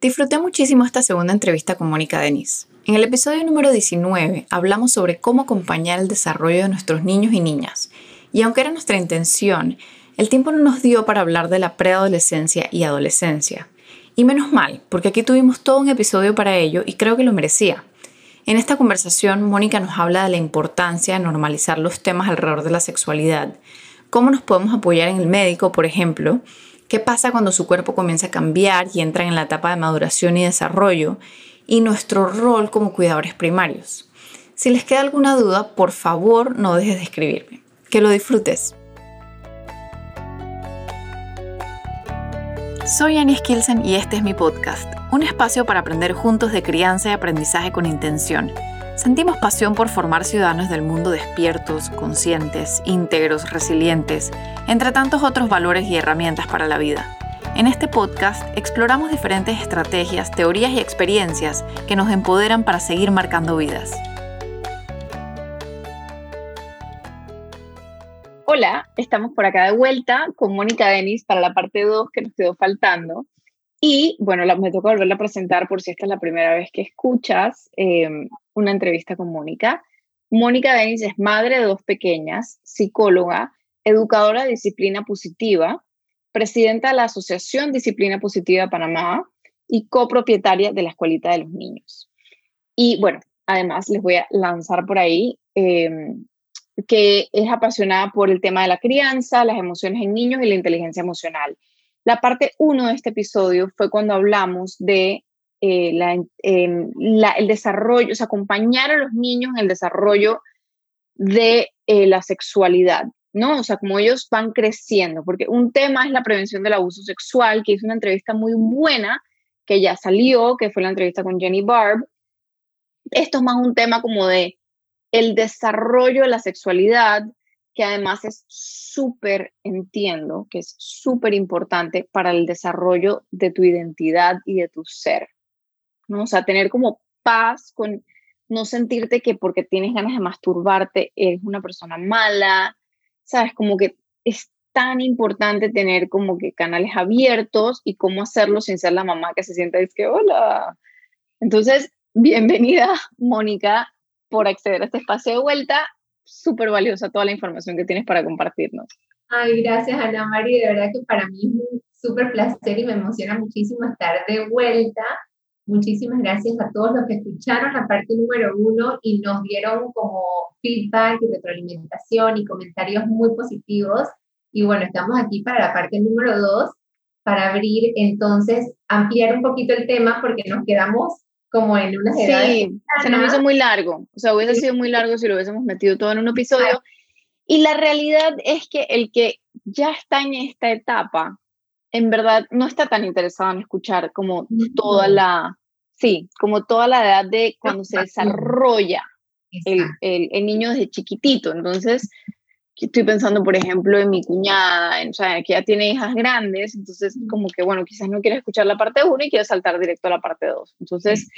Disfruté muchísimo esta segunda entrevista con Mónica Denis. En el episodio número 19 hablamos sobre cómo acompañar el desarrollo de nuestros niños y niñas. Y aunque era nuestra intención, el tiempo no nos dio para hablar de la preadolescencia y adolescencia. Y menos mal, porque aquí tuvimos todo un episodio para ello y creo que lo merecía. En esta conversación, Mónica nos habla de la importancia de normalizar los temas alrededor de la sexualidad, cómo nos podemos apoyar en el médico, por ejemplo, qué pasa cuando su cuerpo comienza a cambiar y entra en la etapa de maduración y desarrollo, y nuestro rol como cuidadores primarios. Si les queda alguna duda, por favor no dejes de escribirme. Que lo disfrutes. Soy Annie Skilsen y este es mi podcast, un espacio para aprender juntos de crianza y aprendizaje con intención. Sentimos pasión por formar ciudadanos del mundo despiertos, conscientes, íntegros, resilientes, entre tantos otros valores y herramientas para la vida. En este podcast exploramos diferentes estrategias, teorías y experiencias que nos empoderan para seguir marcando vidas. Hola, estamos por acá de vuelta con Mónica Denis para la parte 2 que nos quedó faltando. Y bueno, me toca volverla a presentar por si esta es la primera vez que escuchas em, una entrevista con Mónica. Mónica Denis es madre de dos pequeñas, psicóloga, educadora de disciplina positiva, presidenta de la Asociación Disciplina Positiva Panamá y copropietaria de la Escuelita de los Niños. Y bueno, además les voy a lanzar por ahí em, que es apasionada por el tema de la crianza, las emociones en niños y la inteligencia emocional. La parte uno de este episodio fue cuando hablamos de eh, el desarrollo, o sea, acompañar a los niños en el desarrollo de eh, la sexualidad. ¿no? O sea, como ellos van creciendo, porque un tema es la prevención del abuso sexual, que es una entrevista muy buena que ya salió, que fue la entrevista con Jenny Barb. Esto es más un tema como de el desarrollo de la sexualidad, que además es súper, entiendo, que es súper importante para el desarrollo de tu identidad y de tu ser, ¿no? O sea, tener como paz con no sentirte que porque tienes ganas de masturbarte eres una persona mala, ¿sabes? Como que es tan importante tener como que canales abiertos y cómo hacerlo sin ser la mamá que se sienta y es que hola. Entonces, bienvenida, Mónica, por acceder a este espacio de vuelta. Súper valiosa toda la información que tienes para compartirnos. Ay, gracias, Ana María. De verdad que para mí es un súper placer y me emociona muchísimo estar de vuelta. Muchísimas gracias a todos los que escucharon la parte número uno y nos dieron como feedback y retroalimentación y comentarios muy positivos. Y bueno, estamos aquí para la parte número dos, para abrir entonces, ampliar un poquito el tema porque nos quedamos como en una Sí, se nos hizo muy largo. O sea, hubiese sido muy largo si lo hubiésemos metido todo en un episodio. Y la realidad es que el que ya está en esta etapa, en verdad no está tan interesado en escuchar como toda la, sí, como toda la edad de cuando se desarrolla el, el, niño desde chiquitito. Entonces, estoy pensando, por ejemplo, en mi cuñada, o sea, que ya tiene hijas grandes, entonces como que, bueno, quizás no quiere escuchar la parte 1 y quiere saltar directo a la parte 2. Entonces,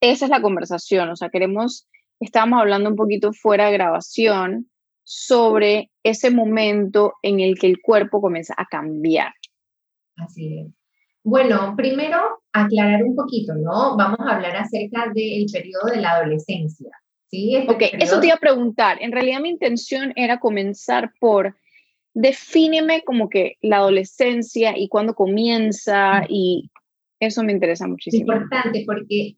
esa es la conversación, o sea, queremos, estábamos hablando un poquito fuera de grabación sobre ese momento en el que el cuerpo comienza a cambiar. Así es. Bueno, primero aclarar un poquito, ¿no? Vamos a hablar acerca del periodo de la adolescencia. ¿sí? Este ok, eso te iba a preguntar. En realidad mi intención era comenzar por, defíneme como que la adolescencia y cuándo comienza y eso me interesa muchísimo. Importante porque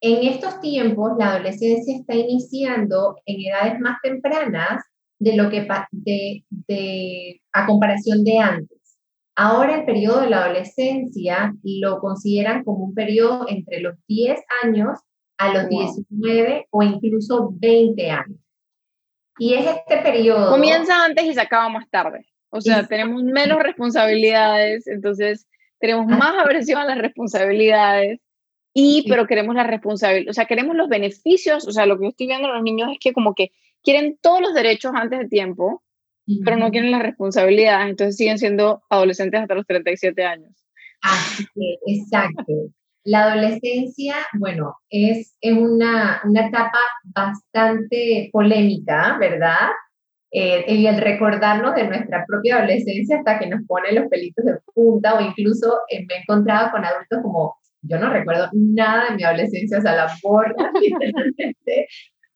en estos tiempos la adolescencia está iniciando en edades más tempranas de lo que de, de a comparación de antes. Ahora el periodo de la adolescencia lo consideran como un periodo entre los 10 años a los 19 o incluso 20 años. Y es este periodo... Comienza antes y se acaba más tarde. O sea, tenemos menos responsabilidades, entonces tenemos más aversión a las responsabilidades, y pero queremos la responsabilidad, o sea, queremos los beneficios, o sea, lo que yo estoy viendo en los niños es que como que quieren todos los derechos antes de tiempo, pero no quieren las responsabilidades, entonces siguen siendo adolescentes hasta los 37 años. Así exacto. La adolescencia, bueno, es, es una, una etapa bastante polémica, ¿verdad? Eh, y el recordarnos de nuestra propia adolescencia hasta que nos pone los pelitos de punta o incluso eh, me he encontrado con adultos como yo no recuerdo nada de mi adolescencia, o sea, la borra literalmente,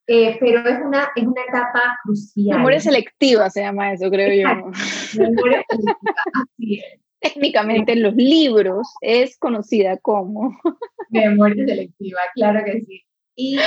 eh, pero es una, es una etapa crucial. Memoria selectiva se llama eso, creo yo. Memoria selectiva, así es. Técnicamente en los libros es conocida como. Memoria selectiva, claro que sí. Y,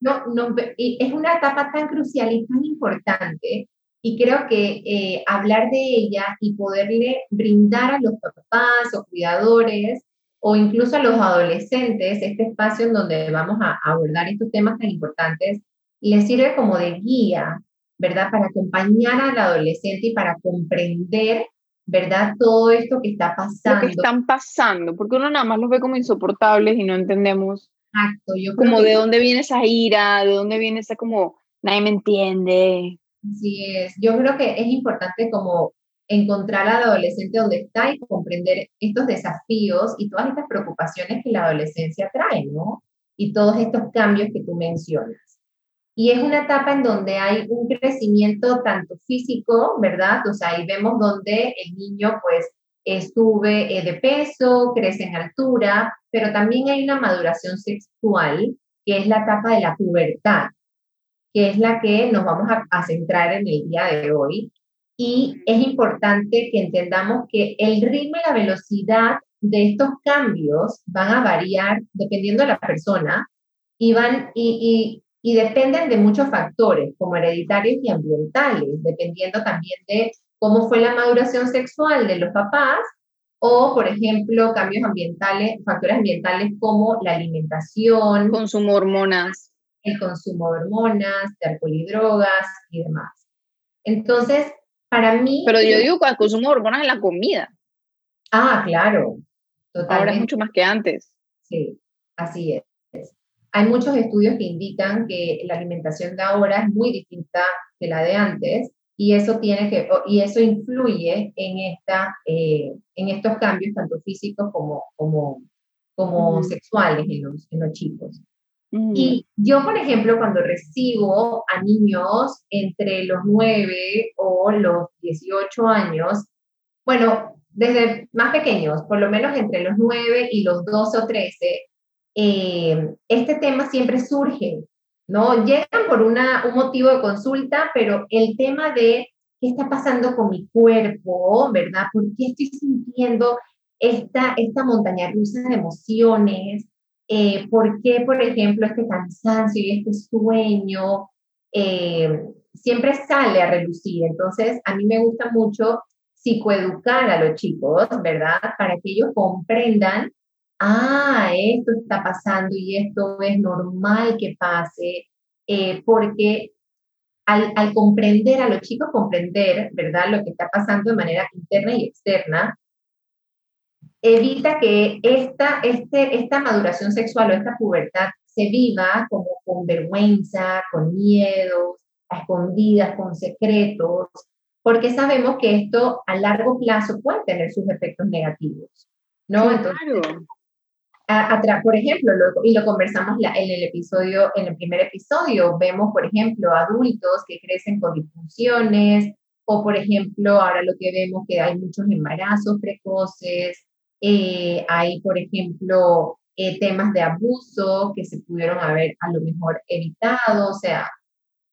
no, no, y es una etapa tan crucial y tan importante y creo que eh, hablar de ella y poderle brindar a los papás o cuidadores o incluso a los adolescentes este espacio en donde vamos a abordar estos temas tan importantes, les sirve como de guía, ¿verdad? Para acompañar al adolescente y para comprender, ¿verdad? Todo esto que está pasando. Lo que están pasando, porque uno nada más los ve como insoportables y no entendemos Exacto, yo como de dónde viene esa ira, de dónde viene esa como, nadie me entiende. Así es, yo creo que es importante como encontrar al adolescente donde está y comprender estos desafíos y todas estas preocupaciones que la adolescencia trae, ¿no? Y todos estos cambios que tú mencionas. Y es una etapa en donde hay un crecimiento tanto físico, ¿verdad? O sea, ahí vemos donde el niño pues sube eh, de peso, crece en altura, pero también hay una maduración sexual, que es la etapa de la pubertad, que es la que nos vamos a, centrar en el día de hoy. Y es importante que entendamos que el ritmo y la velocidad de estos cambios van a variar dependiendo de la persona y, van, y, y dependen de muchos factores, como hereditarios y ambientales, dependiendo también de cómo fue la maduración sexual de los papás o, por ejemplo, cambios ambientales, factores ambientales como la alimentación, consumo de hormonas, el consumo de hormonas, de alcohol y drogas y demás. Entonces, para mí... Pero yo digo el consumo de hormonas en la comida. Ah, claro. Totalmente. Ahora es mucho más que antes. Sí, así es. Hay muchos estudios que indican que la alimentación de ahora es muy distinta que la de antes y eso tiene que y eso influye en esta eh, en estos cambios tanto físicos como como como sexuales en los, en los chicos. Y yo, por ejemplo, cuando recibo a niños entre los 9 o los 18 años, bueno, desde más pequeños, por lo menos entre los 9 y los 12 o 13, eh, este tema siempre surge, ¿no? Llegan por una, un motivo de consulta, pero el tema de qué está pasando con mi cuerpo, ¿verdad? ¿Por qué estoy sintiendo esta, esta montaña rusa de emociones? Eh, por qué, por ejemplo, este cansancio y este sueño eh, siempre sale a relucir. Entonces, a mí me gusta mucho psicoeducar a los chicos, ¿verdad? Para que ellos comprendan, ah, esto está pasando y esto es normal que pase, eh, porque al, al, comprender a los chicos, comprender, ¿verdad? Lo que está pasando de manera interna y externa, evita que esta, este, esta maduración sexual o esta pubertad se viva como con vergüenza, con miedos, a escondidas, con secretos, porque sabemos que esto a largo plazo puede tener sus efectos negativos, ¿no? Entonces, por ejemplo, y lo conversamos en el episodio, en el primer episodio, vemos, por ejemplo, adultos que crecen con disfunciones, o por ejemplo, ahora lo que vemos que hay muchos embarazos precoces, eh, hay, por ejemplo, eh, temas de abuso que se pudieron haber a lo mejor evitado, o sea,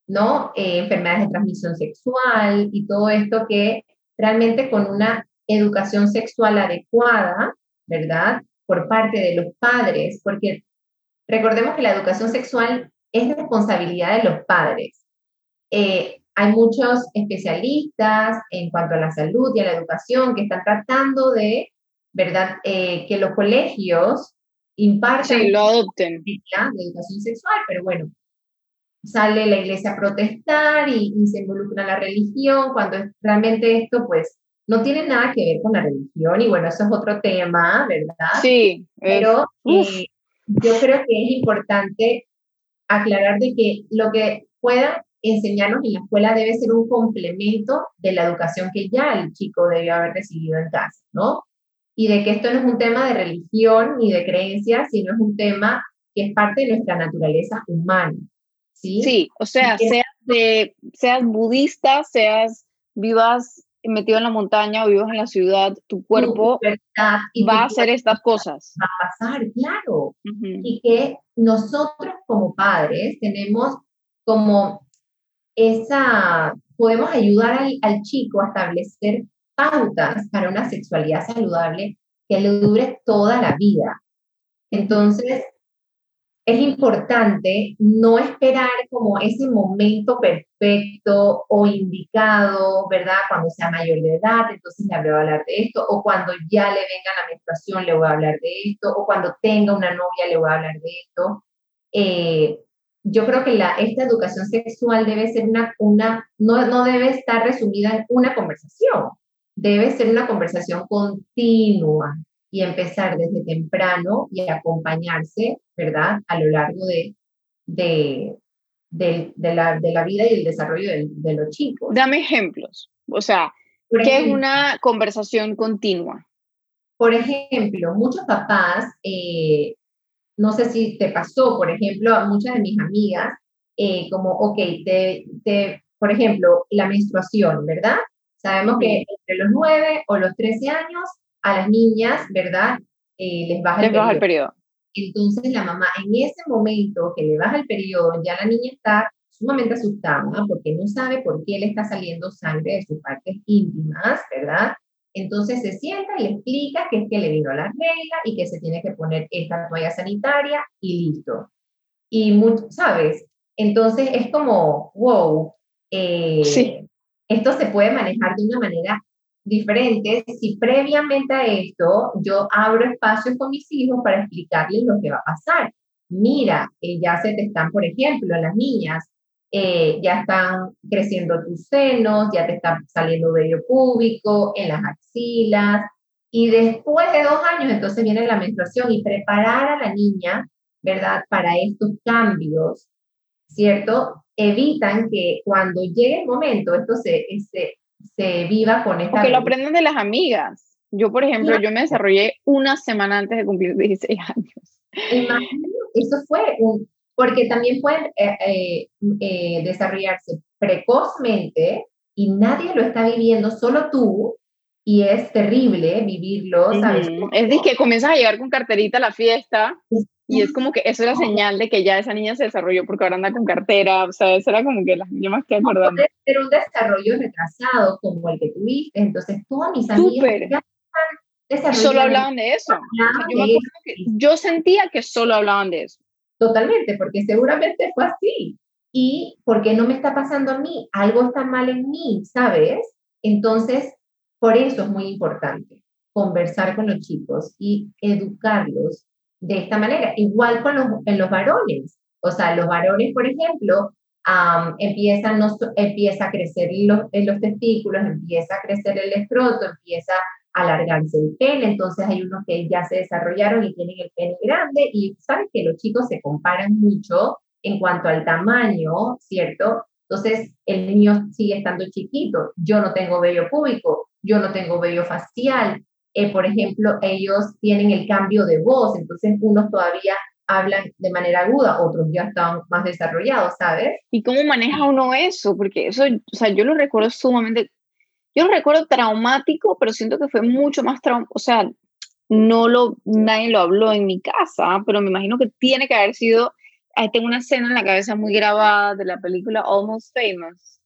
¿no? Eh, enfermedades de transmisión sexual y todo esto que realmente con una educación sexual adecuada, ¿verdad? Por parte de los padres, porque recordemos que la educación sexual es responsabilidad de los padres. hay muchos especialistas en cuanto a la salud y a la educación que están tratando de ¿verdad? Eh, que los colegios imparten sí, lo adopten. de educación sexual, pero bueno, sale la iglesia a protestar y, se involucra la religión, cuando realmente esto pues no tiene nada que ver con la religión y bueno, eso es otro tema, ¿verdad? Sí. Pero eh, yo creo que es importante aclarar de que lo que pueda enseñarnos en la escuela debe ser un complemento de la educación que ya el chico debió haber recibido en casa, ¿no? y de que esto no es un tema de religión ni de creencias, sino es un tema que es parte de nuestra naturaleza humana. Sí, sí o sea, seas, de, seas budista, seas vivas metido en la montaña o vivas en la ciudad, tu cuerpo va a hacer estas cosas. Va a pasar, claro. y que nosotros como padres tenemos como esa, podemos ayudar al, al chico a establecer pautas para una sexualidad saludable que le dure toda la vida. Entonces, es importante no esperar como ese momento perfecto o indicado, ¿verdad? Cuando sea mayor de edad, entonces le voy a hablar de esto, o cuando ya le venga la menstruación le voy a hablar de esto, o cuando tenga una novia le voy a hablar de esto. Eh, yo creo que la, esta educación sexual debe ser una, una no, no debe estar resumida en una conversación, debe ser una conversación continua, y empezar desde temprano y acompañarse, ¿verdad? A lo largo de, de, de, la, de la, vida y el desarrollo de, los chicos. Dame ejemplos. O sea, ¿qué es una conversación continua? Por ejemplo, muchos papás, eh, no sé si te pasó, por ejemplo, a muchas de mis amigas, eh, como, ok, te, te, por ejemplo, la menstruación, ¿verdad? Sabemos que entre los 9 o los 13 años a las niñas, ¿verdad? Eh, les baja, el, periodo. Entonces la mamá en ese momento que le baja el periodo, ya la niña está sumamente asustada porque no sabe por qué le está saliendo sangre de sus partes íntimas, ¿verdad? Entonces se sienta y le explica que es que le vino la regla y que se tiene que poner esta toalla sanitaria y listo. Y, mucho, ¿sabes? Entonces es como, wow, eh, sí. esto se puede manejar de una manera diferentes si previamente a esto yo abro espacios con mis hijos para explicarles lo que va a pasar. Mira, eh, ya se te están, por ejemplo, las niñas, eh, ya están creciendo tus senos, ya te está saliendo vello púbico en las axilas, y después de dos años entonces viene la menstruación y preparar a la niña, ¿verdad? Para estos cambios, ¿cierto? Evitan que cuando llegue el momento esto se, se, se viva con esta... Porque lo aprenden de las amigas. Yo, por ejemplo, yo me desarrollé una semana antes de cumplir 16 años. eso fue un... Porque también pueden eh, eh, eh, desarrollarse precozmente y nadie lo está viviendo, solo tú, y es terrible vivirlo, ¿sabes? Es de que comienzas a llegar con carterita a la fiesta y es como que eso era señal de que ya esa niña se desarrolló porque ahora anda con cartera, o sea, eso era como que niñas más que acordando. Puede ser un desarrollo retrasado como el que tuviste, entonces todas mis amigas ya están Solo hablaban de eso. yo, yo sentía que solo hablaban de eso. Totalmente, porque seguramente fue así. ¿Y por qué no me está pasando a mí? Algo está mal en mí, ¿sabes? Entonces, por eso es muy importante conversar con los chicos y educarlos de esta manera. Igual con los, en los varones. O sea, los varones, por ejemplo, empiezan, no, empieza a crecer los, en los testículos, empieza a crecer el escroto, empieza a alargarse el pene, entonces hay unos que ya se desarrollaron y tienen el pene grande y sabes que los chicos se comparan mucho en cuanto al tamaño, ¿cierto? Entonces el niño sigue estando chiquito, yo no tengo vello púbico, yo no tengo vello facial, eh, por ejemplo, ellos tienen el cambio de voz, entonces unos todavía hablan de manera aguda, otros ya están más desarrollados, ¿sabes? ¿Y cómo maneja uno eso? Porque eso, o sea, yo lo recuerdo sumamente, yo lo recuerdo traumático, pero siento que fue mucho más traumático, o sea, no lo, nadie lo habló en mi casa, pero me imagino que tiene que haber sido, tengo una escena en la cabeza muy grabada de la película Almost Famous,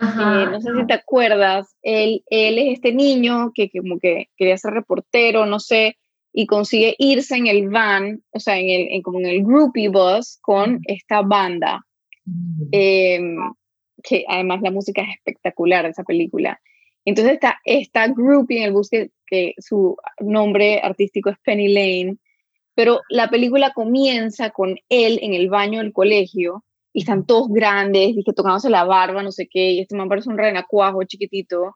eh, no sé si te acuerdas, él, él es este niño que, como que quería ser reportero, no sé, y consigue irse en el van, o sea, en el, en, como en el groupie bus con esta banda, em, que además la música es espectacular esa película. Entonces está esta groupie en el bus que, que su nombre artístico es Penny Lane, pero la película comienza con él en el baño del colegio y están todos grandes, y que tocándose la barba, no sé qué, y este man parece un renacuajo chiquitito.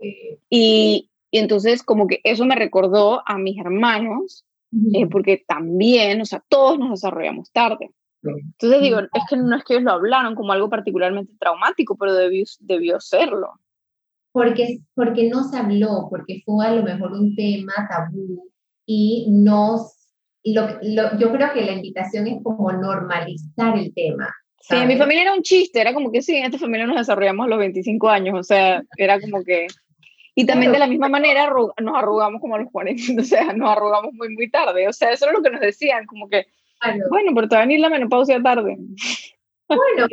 Y, y, entonces como que eso me recordó a mis hermanos, eh, porque también, o sea, todos nos desarrollamos tarde. Entonces digo, es que no es que ellos lo hablaron como algo particularmente traumático, pero debió, debió serlo. Porque, porque no se habló, porque fue a lo mejor un tema tabú y no, lo, lo, yo creo que la invitación es como normalizar el tema. Sí, en mi familia era un chiste, era como que sí, en esta familia nos desarrollamos a los 25 años, o sea, era como que... Y también de la misma manera nos arrugamos como a los 40, o sea, nos arrugamos muy, muy tarde. O sea, eso es lo que nos decían, como que, bueno, pero te va a venir la menopausia tarde. Bueno,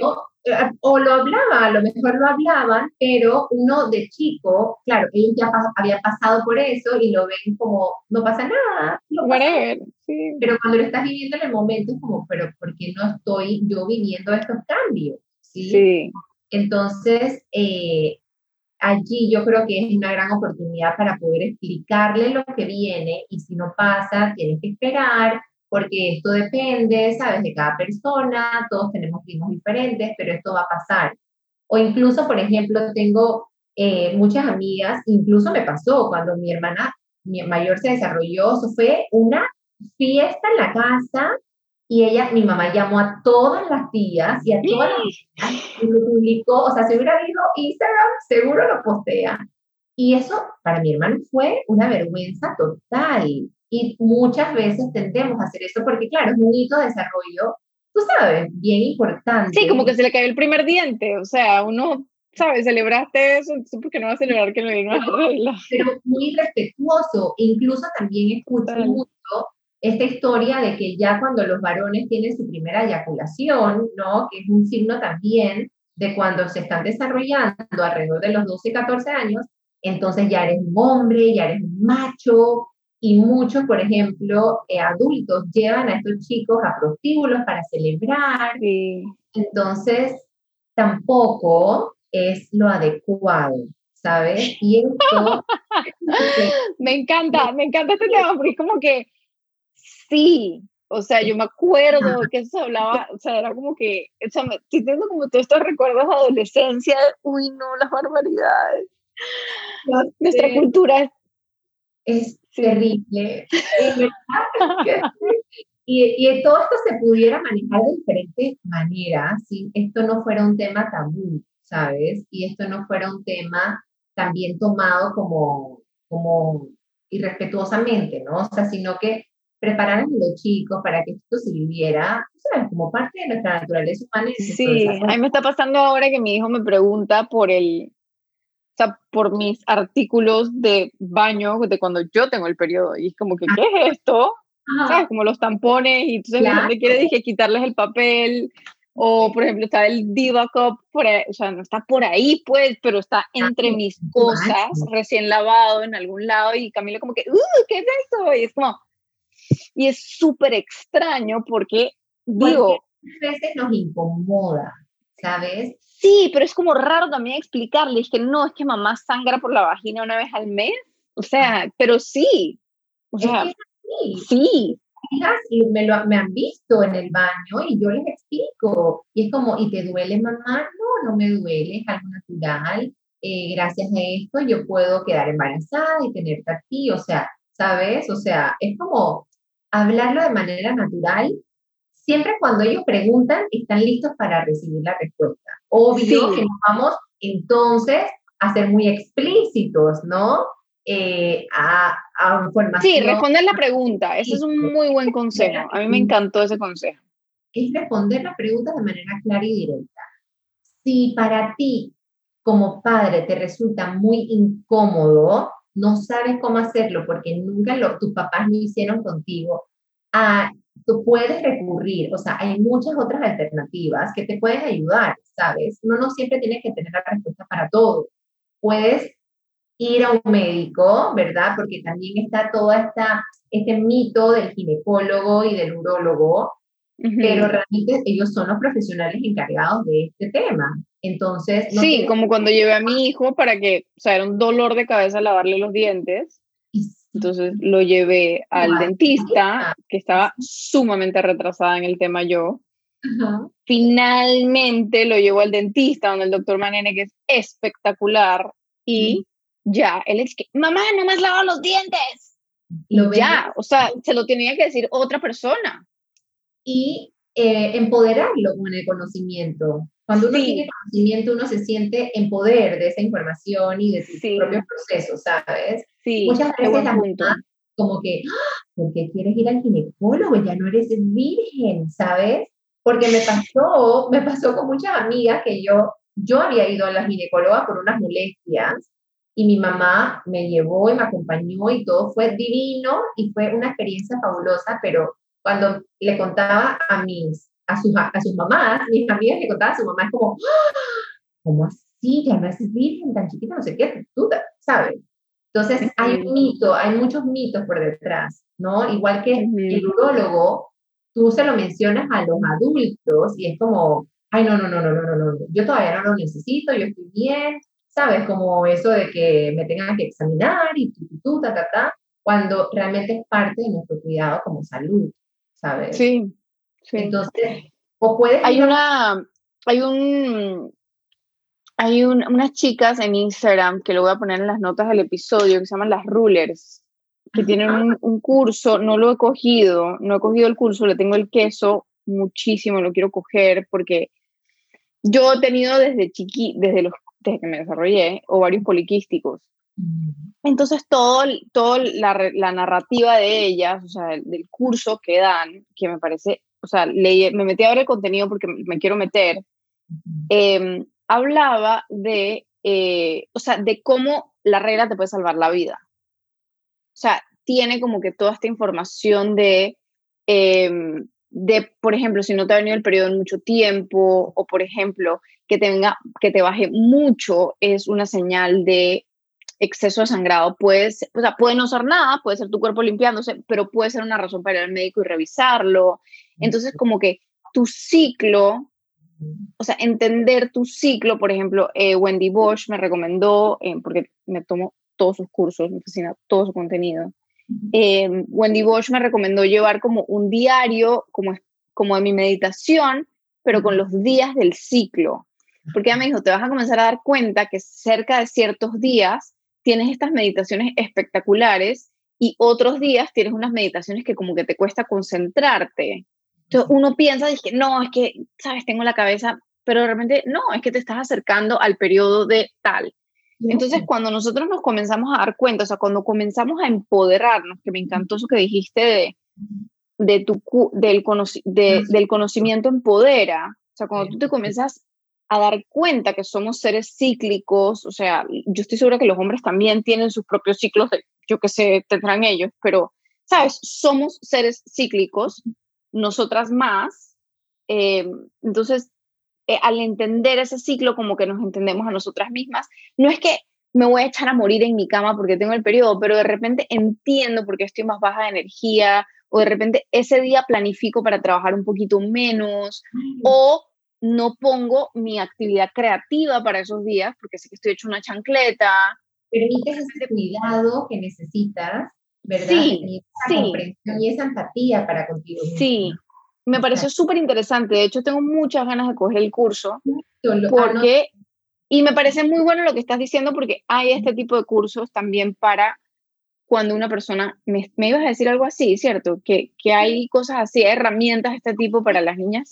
o lo hablaba, a lo mejor lo hablaban, pero uno de chico, claro, ellos ya había pasado por eso y lo ven como, no pasa nada. No sí. Pero cuando lo estás viviendo en el momento es como, pero ¿por qué no estoy yo viviendo estos cambios? Sí. sí. Entonces, eh, allí yo creo que es una gran oportunidad para poder explicarle lo que viene y si no pasa, tienes que esperar porque esto depende, ¿sabes?, de cada persona, todos tenemos ritmos diferentes, pero esto va a pasar. O incluso, por ejemplo, tengo eh, muchas amigas, incluso me pasó cuando mi hermana mi mayor se desarrolló, eso fue una fiesta en la casa y ella, mi mamá llamó a todas las tías y a todas las tías y lo publicó, o sea, si hubiera habido Instagram, seguro lo postea. Y eso para mi hermano fue una vergüenza total. Y muchas veces tendemos a hacer eso porque, claro, es un hito de desarrollo, tú sabes, bien importante. Sí, como que se le cayó el primer diente, o sea, uno, ¿sabes? Celebraste eso, porque no va a celebrar que le vino a regla. Pero muy respetuoso, incluso también escucho mucho esta historia de que ya cuando los varones tienen su primera eyaculación, ¿no? Que es un signo también de cuando se están desarrollando alrededor de los 12, 14 años, entonces ya eres un hombre, ya eres un macho, y muchos, por ejemplo, eh, adultos llevan a estos chicos a prostíbulos para celebrar. Entonces, tampoco es lo adecuado, ¿sabes? Y esto... me encanta, me encanta este tema, porque es como que sí, o sea, yo me acuerdo que eso hablaba, o sea, era como que, o sea, me, teniendo como todos estos recuerdos de adolescencia, uy, no, las barbaridades. Nuestra cultura es terrible. y, y, todo esto se pudiera manejar de diferentes maneras si esto no fuera un tema tabú, ¿sabes? Y esto no fuera un tema también tomado como, como irrespetuosamente, ¿no? O sea, sino que prepararan a los chicos para que esto se viviera, ¿sabes? Como parte de nuestra naturaleza humana. Sí, a mí me está pasando ahora que mi hijo me pregunta por el, por mis artículos de baño de cuando yo tengo el periodo. Y es como que, ¿qué es esto? ¿Sabes? Como los tampones y entonces claro. donde quiere dije quitarles el papel. O, por ejemplo, está el Diva Cup, por o sea, no está por ahí, pues, pero está entre mis cosas, recién lavado en algún lado, y Camilo como que, ¡uh! ¿Qué es esto? Y es como, y es súper extraño porque, digo... a veces nos incomoda, ¿sabes? Sí, pero es como raro también explicarles que no, es que mamá sangra por la vagina una vez al mes. O sea, pero sí. O sea, sí. Y me, lo, me han visto en el baño y yo les explico. Y es como, ¿y te duele mamá? No, no me duele, es algo natural. Eh, gracias a esto yo puedo quedar embarazada y tenerte a ti. O sea, ¿sabes? O sea, es como hablarlo de manera natural siempre cuando ellos preguntan, están listos para recibir la respuesta. Obvio que nos vamos entonces a ser muy explícitos, ¿no? Eh, a, a, información. Sí, responder la pregunta. Ese es un muy buen consejo. A mí me encantó ese consejo. Es responder las preguntas de manera clara y directa. Si para ti, como padre, te resulta muy incómodo, no sabes cómo hacerlo porque nunca lo, tus papás lo hicieron contigo, a tú puedes recurrir, o sea, hay muchas otras alternativas que te pueden ayudar, ¿sabes? Uno no siempre tiene que tener la respuesta para todo. Puedes ir a un médico, ¿verdad? Porque también está todo esta, este mito del ginecólogo y del urólogo, pero realmente ellos son los profesionales encargados de este tema. Entonces... sí, como cuando llevé a mi hijo para que, o sea, era un dolor de cabeza lavarle los dientes entonces lo llevé al dentista, que estaba sumamente retrasada en el tema yo. Finalmente lo llevo al dentista, donde el doctor Manene, que es espectacular, y ya, él es que, mamá, no me has lavado los dientes. Lo ya, o sea, se lo tenía que decir otra persona. Y eh, empoderarlo con el conocimiento. Cuando uno tiene conocimiento, uno se siente en poder de esa información y de sus propios procesos, ¿sabes? Muchas veces la mamá como que, ¡Ah! ¿por qué quieres ir al ginecólogo? Ya no eres virgen, ¿sabes? Porque me pasó, me pasó con muchas amigas que yo, yo había ido a la ginecóloga por unas molestias y mi mamá me llevó y me acompañó y todo fue divino y fue una experiencia fabulosa, pero cuando le contaba a mis, a sus, a sus mamás, mis amigas le contaban a su mamá, es como, ¡Ah! ¿cómo así? Ya no es virgen tan chiquita, no sé qué, tú sabes. Entonces, hay un mito, hay muchos mitos por detrás, ¿no? Igual que el urólogo, tú se lo mencionas a los adultos y es como, ay, no, no, no, no, no, no, no, yo todavía no lo necesito, yo estoy bien, ¿sabes? Como eso de que me tengan que examinar y tú, tú, ta, ta, ta, cuando realmente es parte de nuestro cuidado como salud, ¿sabes? Sí, sí. Entonces, o puedes... Hay una, hay un, hay unas chicas en Instagram que lo voy a poner en las notas del episodio que se llaman las rulers, que tienen un, un, curso, no lo he cogido, no he cogido el curso, le tengo el queso muchísimo, lo quiero coger porque yo he tenido desde chiqui, desde los desde que me desarrollé, ovarios poliquísticos. Entonces, todo, todo la, la, narrativa de ellas, o sea, del, curso que dan, que me parece, o sea, me metí a ver el contenido porque me quiero meter, eh, hablaba de, eh, o sea, de cómo la regla te puede salvar la vida. O sea, tiene como que toda esta información de, eh, de, por ejemplo, si no te ha venido el periodo en mucho tiempo, o por ejemplo, que te, venga, que te baje mucho, es una señal de exceso de sangrado. Puede, o sea, puede no ser nada, puede ser tu cuerpo limpiándose, pero puede ser una razón para ir al médico y revisarlo. Entonces, como que tu ciclo, o sea, entender tu ciclo, por ejemplo, eh, Wendy Bosch me recomendó, eh, porque me tomo todos sus cursos, me fascina todo su contenido, eh, Wendy Bosch me recomendó llevar como un diario, como, como de mi meditación, pero con los días del ciclo. Porque ella me dijo, te vas a comenzar a dar cuenta que cerca de ciertos días tienes estas meditaciones espectaculares y otros días tienes unas meditaciones que como que te cuesta concentrarte. Entonces uno piensa, que no, es que, sabes, tengo la cabeza, pero realmente no, es que te estás acercando al periodo de tal. Entonces, cuando nosotros nos comenzamos a dar cuenta, o sea, cuando comenzamos a empoderarnos, que me encantó eso que dijiste de, de tu, del, del conocimiento empodera, o sea, cuando tú te comienzas a dar cuenta que somos seres cíclicos, o sea, yo estoy segura que los hombres también tienen sus propios ciclos, de, yo que sé, tendrán ellos, pero, ¿sabes? Somos seres cíclicos, nosotras más, eh, entonces eh, al entender ese ciclo como que nos entendemos a nosotras mismas, no es que me voy a echar a morir en mi cama porque tengo el periodo, pero de repente entiendo porque estoy más baja de energía o de repente ese día planifico para trabajar un poquito menos o no pongo mi actividad creativa para esos días porque sé que estoy hecho una chancleta. Permites ese cuidado que necesitas, ¿verdad? Sí, y esa comprensión y esa empatía para contigo. Sí, me pareció súper interesante. De hecho, tengo muchas ganas de coger el curso porque, y me parece muy bueno lo que estás diciendo porque hay este tipo de cursos también para cuando una persona, me, me ibas a decir algo así, ¿cierto? Que, que hay cosas así, herramientas de este tipo para las niñas.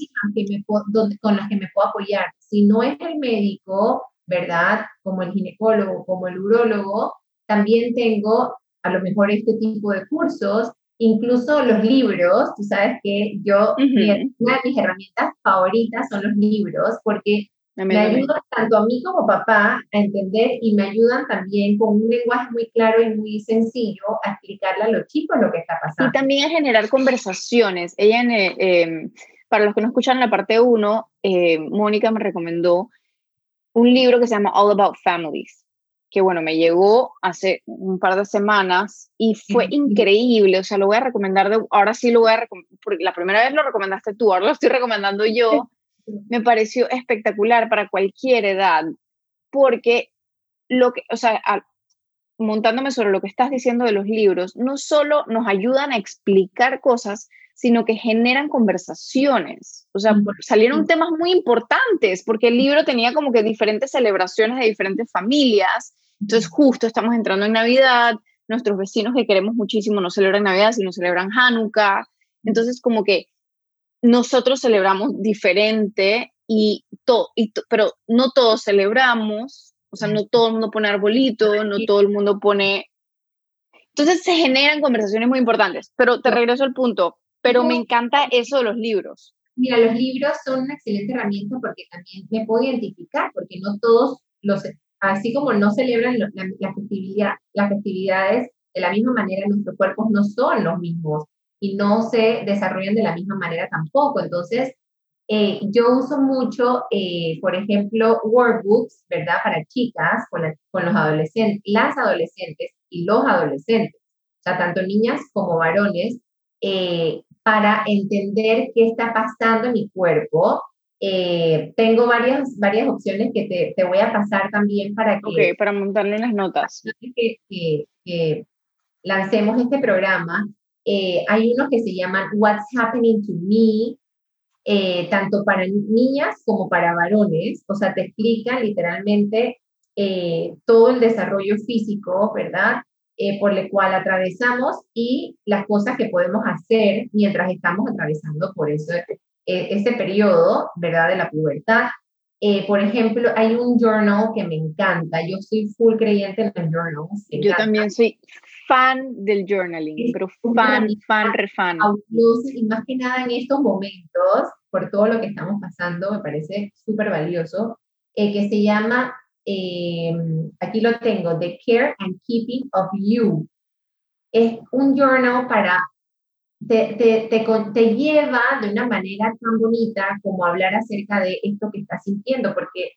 con las que me puedo apoyar. Si no es el médico, ¿verdad? Como el ginecólogo, como el urólogo, también tengo a lo mejor este tipo de cursos Incluso los libros, tú sabes que yo, una de mis herramientas favoritas son los libros, porque me ayudan tanto a mí como papá a entender y me ayudan también con un lenguaje muy claro y muy sencillo a explicarle a los chicos lo que está pasando. Y también a generar conversaciones. Ella, eh, em, para los que no escuchan la parte 1, eh, Mónica me recomendó un libro que se llama All About Families que bueno, me llegó hace un par de semanas y fue increíble, o sea, lo voy a recomendar, de, ahora sí lo voy a recomendar, la primera vez lo recomendaste tú, ahora lo estoy recomendando yo, me pareció espectacular para cualquier edad, porque lo que, o sea, montándome sobre lo que estás diciendo de los libros, no solo nos ayudan a explicar cosas, sino que generan conversaciones. O sea, salieron temas muy importantes, porque el libro tenía como que diferentes celebraciones de diferentes familias. Entonces, justo estamos entrando en Navidad, nuestros vecinos que queremos muchísimo no celebran Navidad, sino celebran Hanukkah. Entonces, como que nosotros celebramos diferente, y, todo y pero no todos celebramos, o sea, no todo el mundo pone arbolito, no todo el mundo pone... Entonces se generan conversaciones muy importantes, pero te regreso al punto, pero me encanta eso de los libros. Mira, los libros son una excelente herramienta porque también me puedo identificar, porque no todos los, así como no celebran la, la, festividad, las festividades de la misma manera, nuestros cuerpos no son los mismos y no se desarrollan de la misma manera tampoco. Entonces, eh, yo uso mucho, eh, por ejemplo, workbooks, ¿verdad? Para chicas, con, con, los adolescentes, las adolescentes y los adolescentes, o sea, tanto niñas como varones, eh, para entender qué está pasando en mi cuerpo. tengo varias, varias opciones que te, te, voy a pasar también para que... Ok, para montarlo en las notas. Que, que, que lancemos este programa. Hay unos que se llaman What's Happening to Me, eh, tanto para niñas como para varones, o sea, te explica literalmente eh, todo el desarrollo físico, ¿verdad? Eh, por el cual atravesamos y las cosas que podemos hacer mientras estamos atravesando por eso, ese periodo, ¿verdad? De la pubertad. por ejemplo, hay un journal que me encanta. Yo soy full creyente en los journals. Yo también soy fan del journaling, pero fan, fan, refan. Y más que nada en estos momentos, por todo lo que estamos pasando, me parece súper valioso, eh, que se llama, eh, aquí lo tengo, The Care and Keeping of You. Es un journal para, te, te, te, te lleva de una manera tan bonita como hablar acerca de esto que estás sintiendo, porque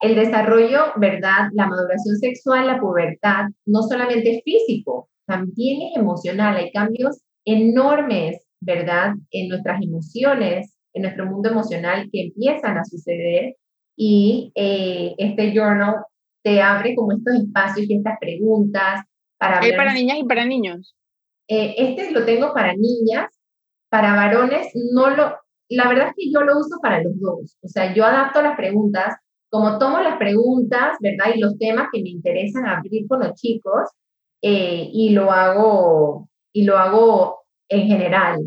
el desarrollo, ¿verdad? La maduración sexual, la pubertad, no solamente es físico, también es emocional. Hay cambios enormes, ¿verdad? En nuestras emociones, en nuestro mundo emocional que empiezan a suceder y eh, este journal te abre como estos espacios y estas preguntas para... ¿Es para niñas y para niños? Eh, este lo tengo para niñas, para varones no lo... La verdad es que yo lo uso para los dos. O sea, yo adapto las preguntas, como tomo las preguntas, ¿verdad? Y los temas que me interesan abrir con los chicos eh, y lo hago y lo hago en general.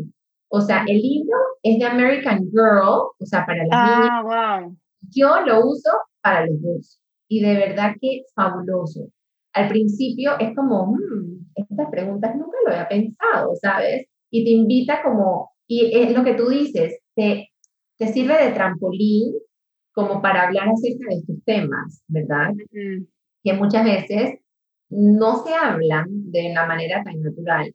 O sea, el libro es de American Girl, o sea, para las ah, Wow. Yo lo uso para los dos. Y de verdad que fabuloso. Al principio es como, mmm, estas preguntas nunca lo había pensado, ¿sabes? Y te invita como, y es lo que tú dices, te, te sirve de trampolín como para hablar acerca de estos temas, ¿verdad? Que muchas veces no se hablan de una manera tan natural.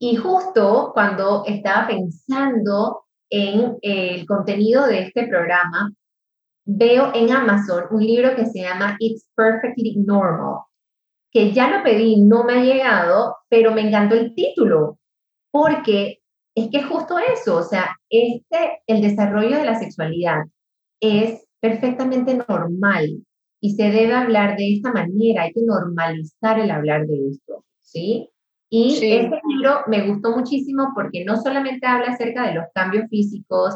Y justo cuando estaba pensando en el contenido de este programa, veo en Amazon un libro que se llama It's Perfectly Normal, que ya lo pedí, no me ha llegado, pero me encantó el título, porque es que justo eso, o sea, este, el desarrollo de la sexualidad es perfectamente normal y se debe hablar de esta manera, hay que normalizar el hablar de esto, ¿sí? Y este libro me gustó muchísimo porque no solamente habla acerca de los cambios físicos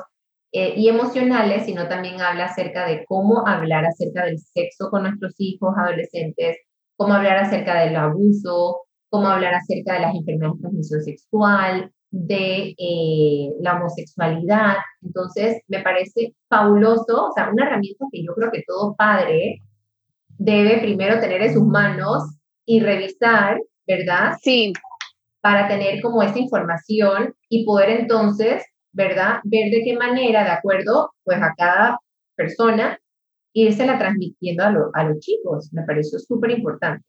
eh, y emocionales, sino también habla acerca de cómo hablar acerca del sexo con nuestros hijos, adolescentes, cómo hablar acerca del abuso, cómo hablar acerca de las enfermedades de transmisión sexual, de eh, la homosexualidad. Entonces, me parece fabuloso, o sea, una herramienta que yo creo que todo padre debe primero tener en sus manos y revisar ¿verdad? Sí. Para tener como esa información y poder entonces, ¿verdad? Ver de qué manera, de acuerdo, pues a cada persona, irse la transmitiendo a, a los chicos. Me pareció súper importante.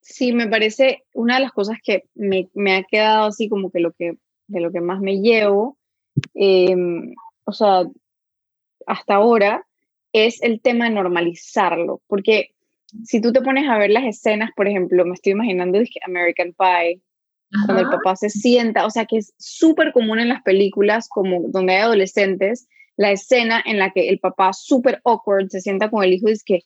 Sí, me parece una de las cosas que me, me, ha quedado así como que, lo que de lo que más me llevo, em, o sea, hasta ahora, es el tema de normalizarlo, porque si tú te pones a ver las escenas, por ejemplo, me estoy imaginando American Pie, cuando el papá se sienta, o sea que es súper común en las películas, como donde hay adolescentes, la escena en la que el papá súper awkward se sienta con el hijo y dice que,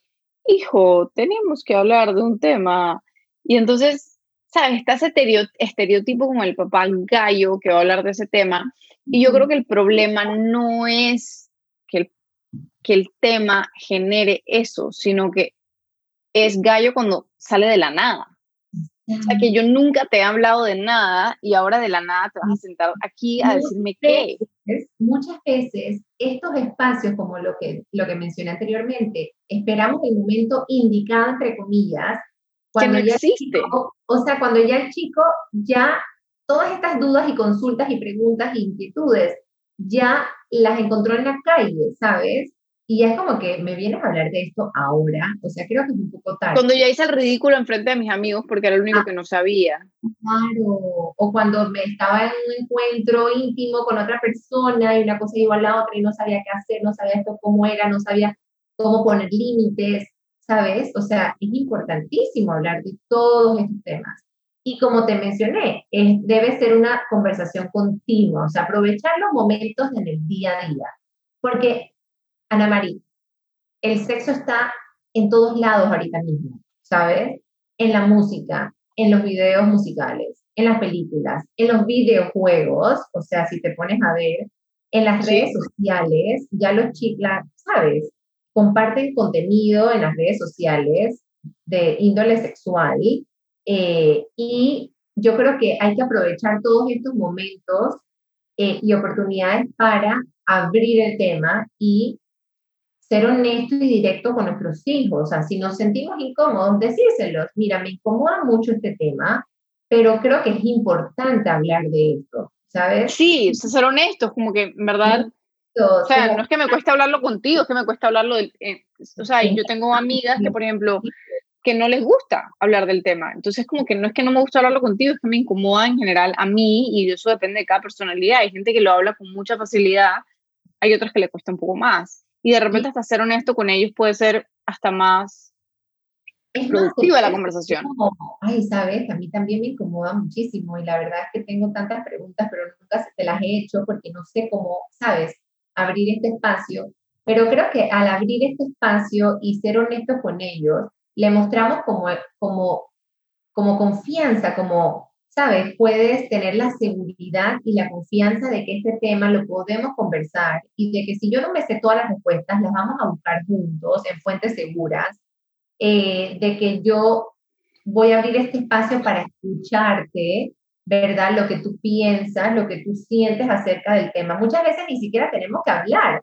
hijo, tenemos que hablar de un tema. Y entonces, ¿sabes? Está ese estereotipo como el papá gallo que va a hablar de ese tema. Y yo creo que el problema no es que el, que el tema genere eso, sino que es gallo cuando sale de la nada. O sea, que yo nunca te he hablado de nada y ahora de la nada te vas a sentar aquí a decirme qué. Muchas veces estos espacios, como lo que, lo que mencioné anteriormente, esperamos el momento indicado, entre comillas, cuando ya existe. o sea, cuando ya el chico ya todas estas dudas y consultas y preguntas e inquietudes ya las encontró en la calle, ¿sabes? y es como que me vienes a hablar de esto ahora, o sea, creo que es un poco tarde. Cuando ya hice el ridículo enfrente de mis amigos porque era el único ah. que no sabía. Claro, o cuando me estaba en un encuentro íntimo con otra persona y una cosa igual a la otra y no sabía qué hacer, no sabía esto cómo era, no sabía cómo poner límites, ¿sabes? O sea, es importantísimo hablar de todos estos temas. Y como te mencioné, debe ser una conversación continua, o sea, aprovechar los momentos en el día a día. Porque Ana María, el sexo está en todos lados ahorita mismo, ¿sabes? En la música, en los videos musicales, en las películas, en los videojuegos, o sea, si te pones a ver, en las redes sociales, ya los chicos, ¿sabes? Comparten contenido en las redes sociales de índole sexual eh, y yo creo que hay que aprovechar todos estos momentos eh, y oportunidades para abrir el tema y ser honesto y directo con nuestros hijos. O sea, si nos sentimos incómodos, decírselos, mira, me incomoda mucho este tema, pero creo que es importante hablar de esto, ¿sabes? Sí, ser honestos, como que, en verdad, o sea, no es que me cueste hablarlo contigo, es que me cuesta hablarlo, del, eh, o sea, yo tengo amigas que, por ejemplo, que no les gusta hablar del tema. Entonces, como que no es que no me gusta hablarlo contigo, es que me incomoda en general a mí y eso depende de cada personalidad. Hay gente que lo habla con mucha facilidad, hay otras que le cuesta un poco más. Y de repente hasta ser honesto con ellos puede ser hasta más es productiva la conversación. ay, sabes, a mí también me incomoda muchísimo y la verdad es que tengo tantas preguntas, pero nunca te las he hecho porque no sé cómo, sabes, abrir este espacio. Pero creo que al abrir este espacio y ser honestos con ellos, le mostramos como, como, como confianza, como ¿sabes? Puedes tener la seguridad y la confianza de que este tema lo podemos conversar y de que si yo no me sé todas las respuestas, las vamos a buscar juntos en fuentes seguras, eh, de que yo voy a abrir este espacio para escucharte, ¿verdad? Lo que tú piensas, lo que tú sientes acerca del tema. Muchas veces ni siquiera tenemos que hablar,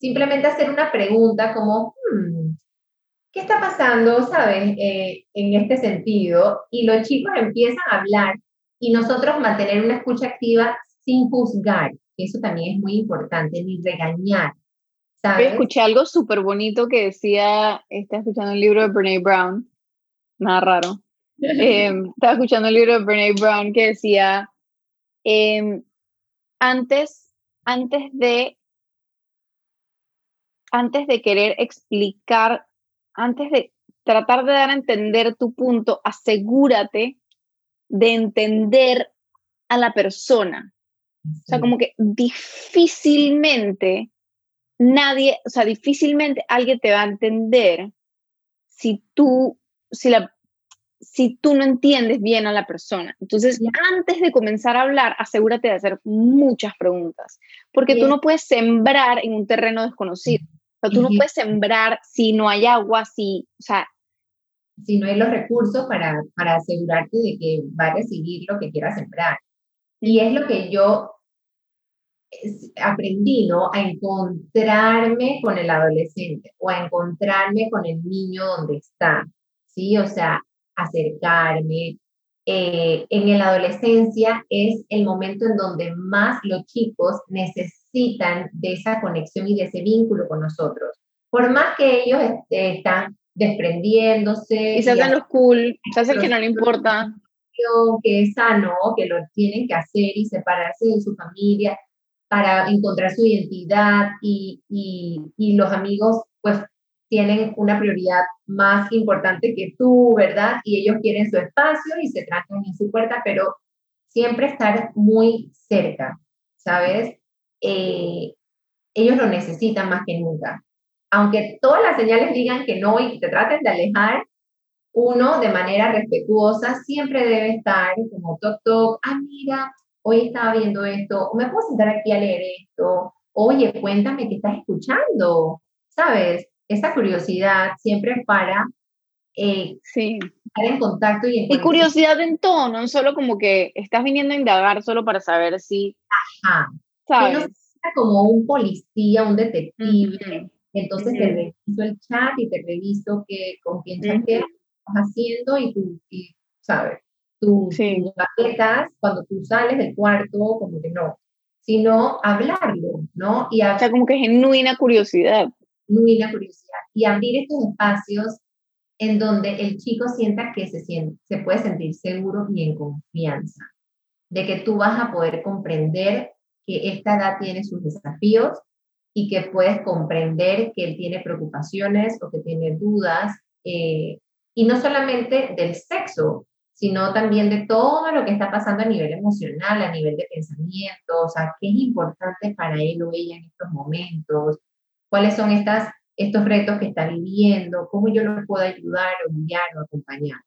simplemente hacer una pregunta como, hmm, ¿qué está pasando, sabes, eh, en este sentido? Y los chicos empiezan a hablar y nosotros mantener una escucha activa sin juzgar, eso también es muy importante, ni regañar. ¿sabes? escuché algo súper bonito que decía, estaba escuchando el libro de Brene Brown, nada raro. Em, estaba escuchando el libro de Brene Brown que decía, em, antes, antes de antes de querer explicar antes de tratar de dar a entender tu punto, asegúrate de entender a la persona. O sea, como que difícilmente nadie, o sea, difícilmente alguien te va a entender si tú, si la, si tú no entiendes bien a la persona. Entonces, antes de comenzar a hablar, asegúrate de hacer muchas preguntas, porque tú no puedes sembrar en un terreno desconocido. O sea, tú no puedes sembrar si no hay agua, si, o sea... Si no hay los recursos para, para asegurarte de que va a recibir lo que quieras sembrar. Y es lo que yo aprendí, ¿no? A encontrarme con el adolescente o a encontrarme con el niño donde está, ¿sí? O sea, acercarme. Eh, en la adolescencia es el momento en donde más los chicos necesitan de esa conexión y de ese vínculo con nosotros. Por más que ellos este, están desprendiéndose. Y se hacen los cool, se hacen que no le importa. Que es sano, que lo tienen que hacer y separarse de su familia para encontrar su identidad y, y, y los amigos pues tienen una prioridad más importante que tú, ¿verdad? Y ellos quieren su espacio y se tratan en su puerta, pero siempre estar muy cerca, ¿sabes? Eh, ellos lo necesitan más que nunca. Aunque todas las señales digan que no y te traten de alejar, uno de manera respetuosa siempre debe estar como toc toc, ah, mira, hoy estaba viendo esto, me puedo sentar aquí a leer esto, oye, cuéntame qué estás escuchando, ¿sabes? Esa curiosidad siempre para eh, sí. estar en contacto y Y curiosidad en tono, no solo como que estás viniendo a indagar solo para saber si... Ajá, ¿sabes? como un policía, un detective. Entonces te reviso el chat y te reviso que, con quién estás haciendo y tú, ¿sabes? Tus, sí. cuando tú sales del cuarto, como que no, sino hablarlo, ¿no? Y o sea, como que genuina curiosidad. Genuina curiosidad y abrir estos espacios en donde el chico sienta que se, siente, se puede sentir seguro y en confianza, de que tú vas a poder comprender que esta edad tiene sus desafíos y que puedes comprender que él tiene preocupaciones o que tiene dudas, eh, y no solamente del sexo, sino también de todo lo que está pasando a nivel emocional, a nivel de pensamiento, o sea, qué es importante para él o ella en estos momentos, cuáles son estas, estos retos que está viviendo, cómo yo lo puedo ayudar o guiar o acompañar.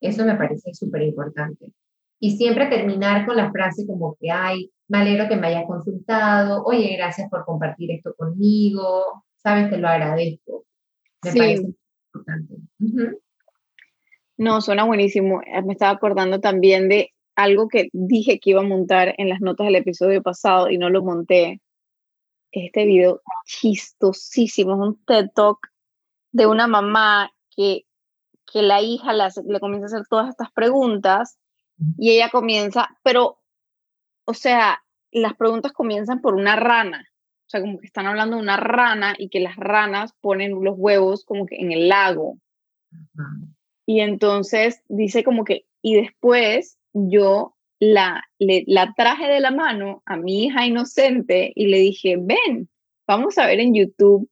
Eso me parece súper importante. Y siempre terminar con la frase como que, ay, me alegro que me hayas consultado, oye, gracias por compartir esto conmigo, sabes, te lo agradezco. Me parece importante. No, suena buenísimo. Eh, me estaba acordando también de algo que dije que iba a montar en las notas del episodio pasado y no lo monté. Este video chistosísimo, es un TED Talk de una mamá que, que la hija le comienza a hacer todas estas preguntas y ella comienza, pero, o sea, las preguntas comienzan por una rana. O sea, como que están hablando de una rana y que las ranas ponen los huevos como que en el lago. Y entonces dice como que, y después yo la, la traje de la mano a mi hija inocente y le dije, ven, vamos a ver en YouTube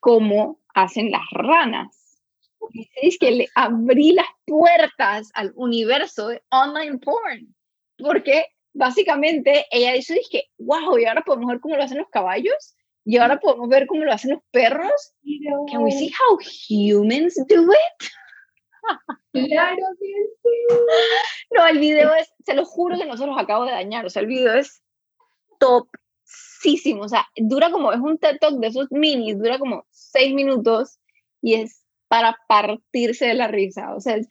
cómo hacen las ranas. Y es que le abrí las puertas al universo de online porn, porque básicamente ella dice, dije, wow, y ahora podemos ver cómo lo hacen los caballos, y ahora podemos ver cómo lo hacen los perros. Can we see how humans do it? Claro que sí. No, el video es, se lo juro que no se los acabo de dañar, o sea, el video es topísimo, o sea, dura como, es un TED Talk de esos minis, dura como seis minutos y es para partirse de la risa, o sea, es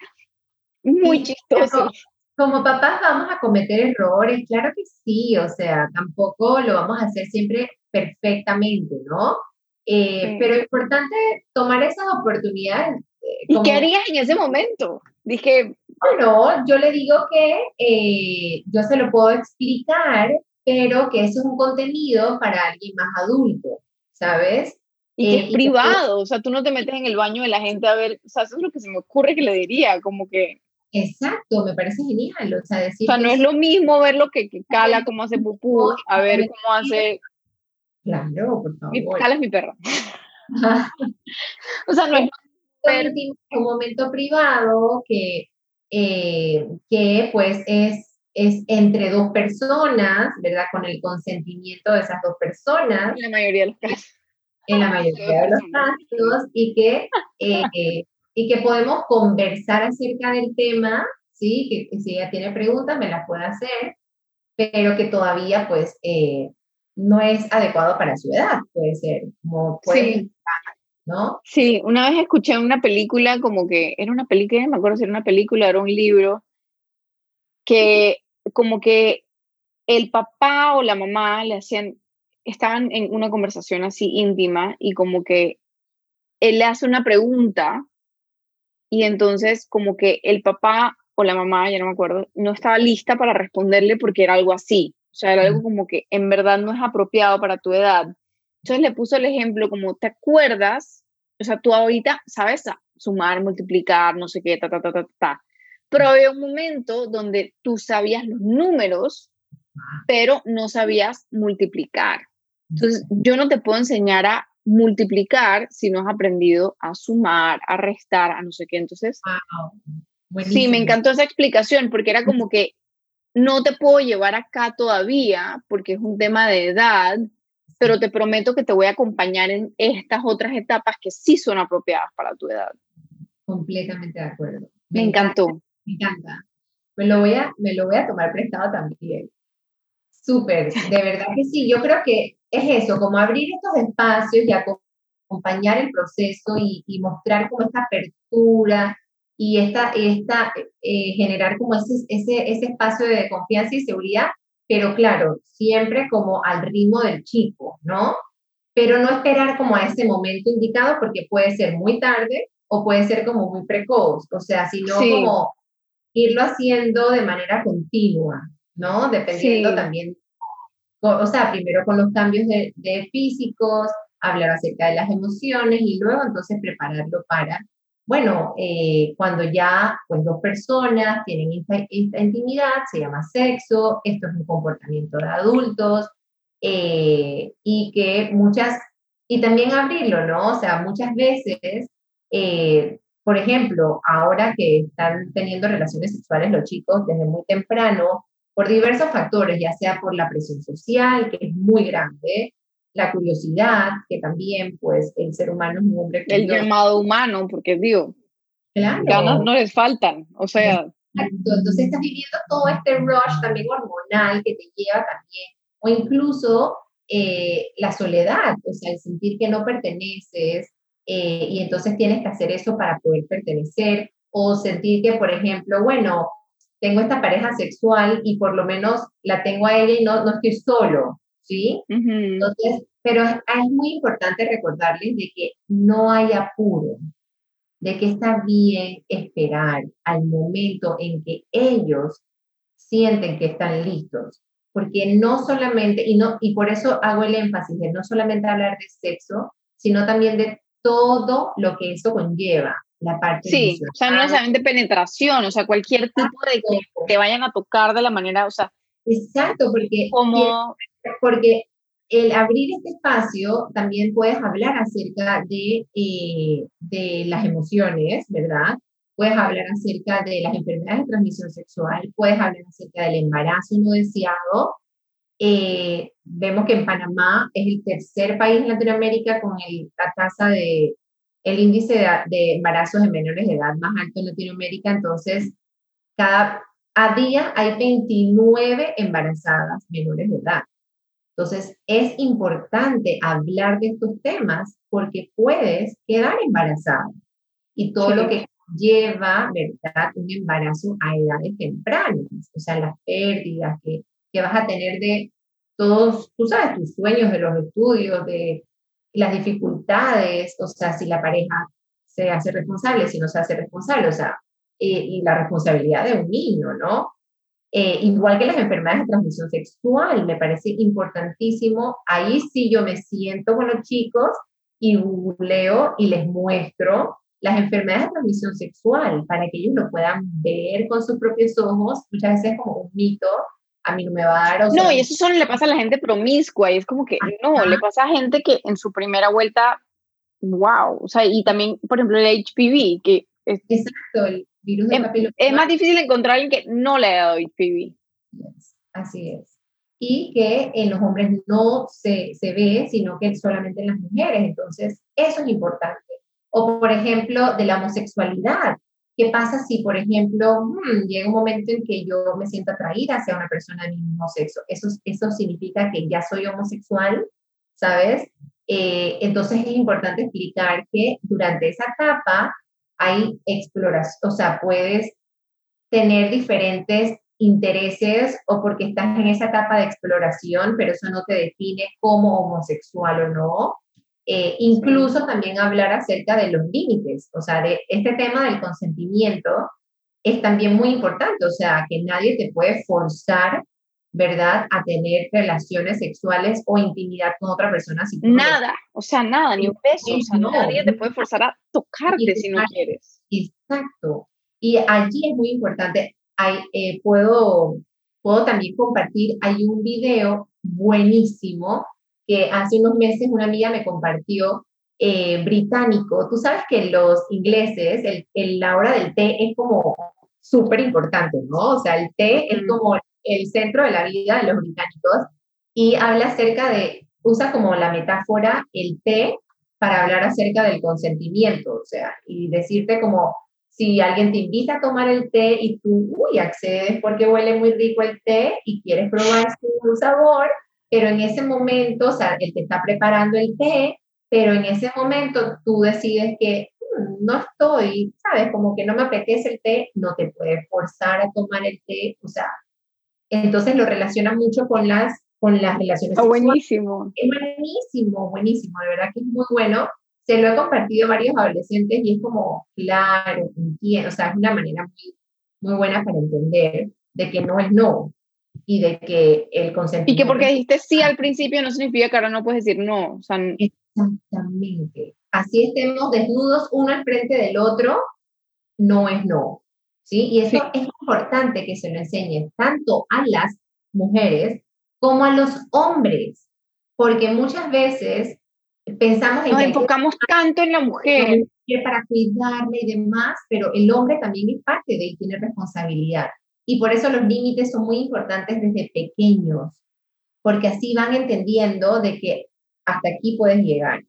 muy chistoso. Como papás vamos a cometer errores, claro que sí, o sea, tampoco lo vamos a hacer siempre perfectamente, ¿no? Eh, pero es importante tomar esas oportunidades ¿Y qué harías en ese momento? Dije... Bueno, yo le digo que eh, yo se lo puedo explicar, pero que eso es un contenido para alguien más adulto, ¿sabes? Y que es eh, privado, o sea, tú no te metes en el baño de la gente a ver, o sea, eso es lo que se me ocurre que le diría, como que... Exacto, me parece genial, o sea, decir... O sea, no es lo mismo ver lo que, que cala, cómo hace pupú, a ver cómo hace... Claro, por favor. cala es mi perro. o sea, no es un momento privado que, eh, que pues es, es entre dos personas, ¿verdad? Con el consentimiento de esas dos personas. En la mayoría de los casos. En la mayoría de los casos, y que, eh, y que podemos conversar acerca del tema, ¿sí? Que, si ella tiene preguntas me las puede hacer, pero que todavía pues eh, no es adecuado para su edad, puede ser, como puede ¿no? Sí, una vez escuché una película como que, era una película, no me acuerdo si era una película, era un libro, que como que el papá o la mamá le hacían, estaban en una conversación así íntima y como que él le hace una pregunta y entonces como que el papá o la mamá, ya no me acuerdo, no estaba lista para responderle porque era algo así. O sea, era algo como que en verdad no es apropiado para tu edad. Entonces le puso el ejemplo como, ¿te acuerdas? O sea, tú ahorita sabes sumar, multiplicar, no sé qué, ta, ta, ta, ta, ta. Pero había un momento donde tú sabías los números, pero no sabías multiplicar. Entonces, yo no te puedo enseñar a multiplicar si no has aprendido a sumar, a restar, a no sé qué. Entonces, sí, me encantó esa explicación porque era como que no te puedo llevar acá todavía porque es un tema de edad, pero te prometo que te voy a acompañar en estas otras etapas que sí son apropiadas para tu edad. Completamente de acuerdo. Me, encantó. me encanta. Me lo, voy a, me lo voy a tomar prestado también. Súper, de verdad que sí. Yo creo que es eso, como abrir estos espacios y acompañar el proceso y, mostrar como esta apertura y esta, esta eh, generar como ese, ese, ese espacio de confianza y seguridad pero claro, siempre como al ritmo del chico, ¿no? Pero no esperar como a ese momento indicado porque puede ser muy tarde o puede ser como muy precoz, o sea, sino como irlo haciendo de manera continua, ¿no? Dependiendo también, o sea, primero con los cambios de, de, físicos, hablar acerca de las emociones y luego entonces prepararlo para, bueno, eh, cuando ya pues dos personas tienen esta, intimidad, se llama sexo, esto es un comportamiento de adultos eh, y que muchas, y también abrirlo, ¿no? O sea, muchas veces, eh, por ejemplo, ahora que están teniendo relaciones sexuales los chicos desde muy temprano, por diversos factores, ya sea por la presión social, que es muy grande, la curiosidad, que también, pues, el ser humano es un hombre El llamado humano, porque digo, claro. ganas no les faltan, o sea... Entonces estás viviendo todo este rush también hormonal que te lleva también, o incluso eh, la soledad, o sea, el sentir que no perteneces, eh, y entonces tienes que hacer eso para poder pertenecer, o sentir que, por ejemplo, bueno, tengo esta pareja sexual y por lo menos la tengo a ella y no, no estoy solo, ¿sí? Entonces, pero es, muy importante recordarles de que no hay apuro, de que está bien esperar al momento en que ellos sienten que están listos, porque no solamente, y, no, y por eso hago el énfasis de no solamente hablar de sexo, sino también de todo lo que eso conlleva, la parte Sí, o sea, no necesariamente penetración, o sea, cualquier tipo de que te vayan a tocar de la manera, o sea. Exacto, porque, como... porque el abrir este espacio también puedes hablar acerca de, eh, de las emociones, ¿verdad? Puedes hablar acerca de las enfermedades de transmisión sexual, puedes hablar acerca del embarazo no deseado. Eh, vemos que en Panamá es el tercer país en Latinoamérica con la tasa de el índice de, de, embarazos en menores de edad más alto en Latinoamérica, entonces cada a día hay 29 embarazadas menores de edad. Entonces es importante hablar de estos temas porque puedes quedar embarazada. Y todo lo que lleva, ¿verdad? Un embarazo a edades tempranas, o sea, las pérdidas que, que vas a tener de todos, tú sabes, tus sueños de los estudios, de las dificultades, o sea, si la pareja se hace responsable, si no se hace responsable, o sea, eh, y la responsabilidad de un niño, ¿no? Eh, igual que las enfermedades de transmisión sexual, me parece importantísimo. Ahí sí yo me siento con los chicos y leo y les muestro las enfermedades de transmisión sexual para que ellos lo puedan ver con sus propios ojos. Muchas veces como un mito, a mí no me va a dar. no, y eso solo le pasa a la gente promiscua y es como que no, le pasa a gente que en su primera vuelta, wow, o sea, y también, por ejemplo, el HPV, que es, Exacto, el virus de es, es más difícil encontrar alguien que no le haya dado HPV. así es. Y que en los hombres no se, se ve, sino que solamente en las mujeres. Entonces, eso es importante. O, por ejemplo, de la homosexualidad. ¿Qué pasa si, por ejemplo, hmm, llega un momento en que yo me siento atraída hacia una persona del mismo sexo? Eso, eso significa que ya soy homosexual, ¿sabes? Eh, entonces es importante explicar que durante esa etapa hay exploración, o sea, puedes tener diferentes intereses o porque estás en esa etapa de exploración, pero eso no te define como homosexual o no. Eh, incluso también hablar acerca de los límites, o sea, de este tema del consentimiento es también muy importante, o sea, que nadie te puede forzar, ¿verdad?, a tener relaciones sexuales o intimidad con otra persona. Si nada, o sea, nada, ni un beso, o sea, nadie te puede forzar a tocarte si no quieres. Exacto. Y allí es muy importante, hay, eh, puedo, puedo también compartir, hay un video buenísimo que hace unos meses una amiga me compartió eh, británico. Tú sabes que los ingleses, el, la hora del té es como súper importante, ¿no? O sea, el té es como el centro de la vida de los británicos y habla acerca de, usa como la metáfora el té para hablar acerca del consentimiento, o sea, y decirte como si alguien te invita a tomar el té y tú, uy, accedes porque huele muy rico el té y quieres probar su sabor, pero en ese momento, o sea, él te está preparando el té, pero en ese momento tú decides que mm, no estoy, ¿sabes? Como que no me apetece el té, no te puedes forzar a tomar el té, o sea, entonces lo relaciona mucho con las, con las relaciones oh, buenísimo. Es buenísimo, buenísimo, de verdad que es muy bueno. Se lo he compartido a varios adolescentes y es como, claro, entiendo, o sea, es una manera muy, muy buena para entender de que no es no, y de que el consentimiento... Y que porque dijiste sí al principio no significa que ahora no puedes decir no. O sea, Exactamente. Así estemos desnudos uno al frente del otro, no es no. ¿Sí? Y eso es importante que se lo enseñe tanto a las mujeres como a los hombres, porque muchas veces pensamos en... Nos enfocamos tanto en la mujer. Para cuidarla y demás, pero el hombre también es parte de y tiene responsabilidad. Y por eso los límites son muy importantes desde pequeños, porque así van entendiendo de que hasta aquí puedes llegar.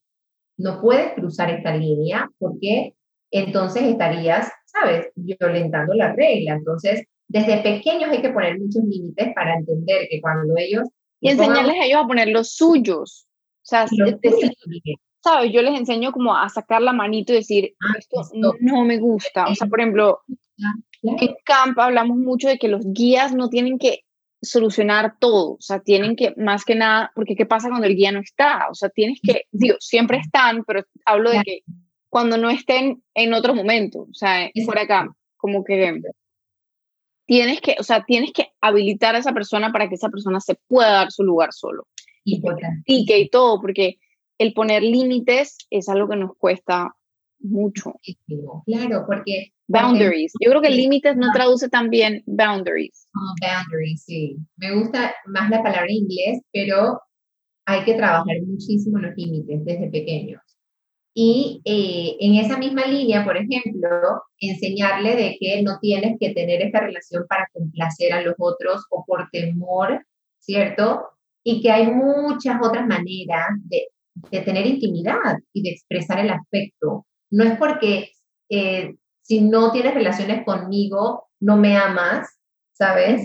No puedes cruzar esta línea porque entonces estarías, ¿sabes?, violentando la regla. Entonces, desde pequeños hay que poner muchos límites para entender que cuando ellos... Y enseñarles a ellos a poner los suyos. O sea, ¿sabes? Yo les enseño como a sacar la manito y decir, ah, esto no me gusta. O sea, por ejemplo, en camp hablamos mucho de que los guías no tienen que solucionar todo, o sea, tienen que, más que nada, porque ¿qué pasa cuando el guía no está? O sea, tienes que, digo, siempre están, pero hablo de que cuando no estén en otro momento, o sea, fuera acá, como que tienes que, o sea, tienes que habilitar a esa persona para que esa persona se pueda dar su lugar solo. Y, que y todo, porque el poner límites es algo que nos cuesta mucho. Claro, porque... Boundaries. Yo creo que límites no traduce también boundaries. Oh, boundaries, sí. Me gusta más la palabra en inglés, pero hay que trabajar muchísimo los límites desde pequeños. Y eh, en esa misma línea, por ejemplo, enseñarle de que no tienes que tener esta relación para complacer a los otros o por temor, ¿cierto? Y que hay muchas otras maneras de, de tener intimidad y de expresar el afecto. No es porque eh, si no tienes relaciones conmigo, no me amas, ¿sabes?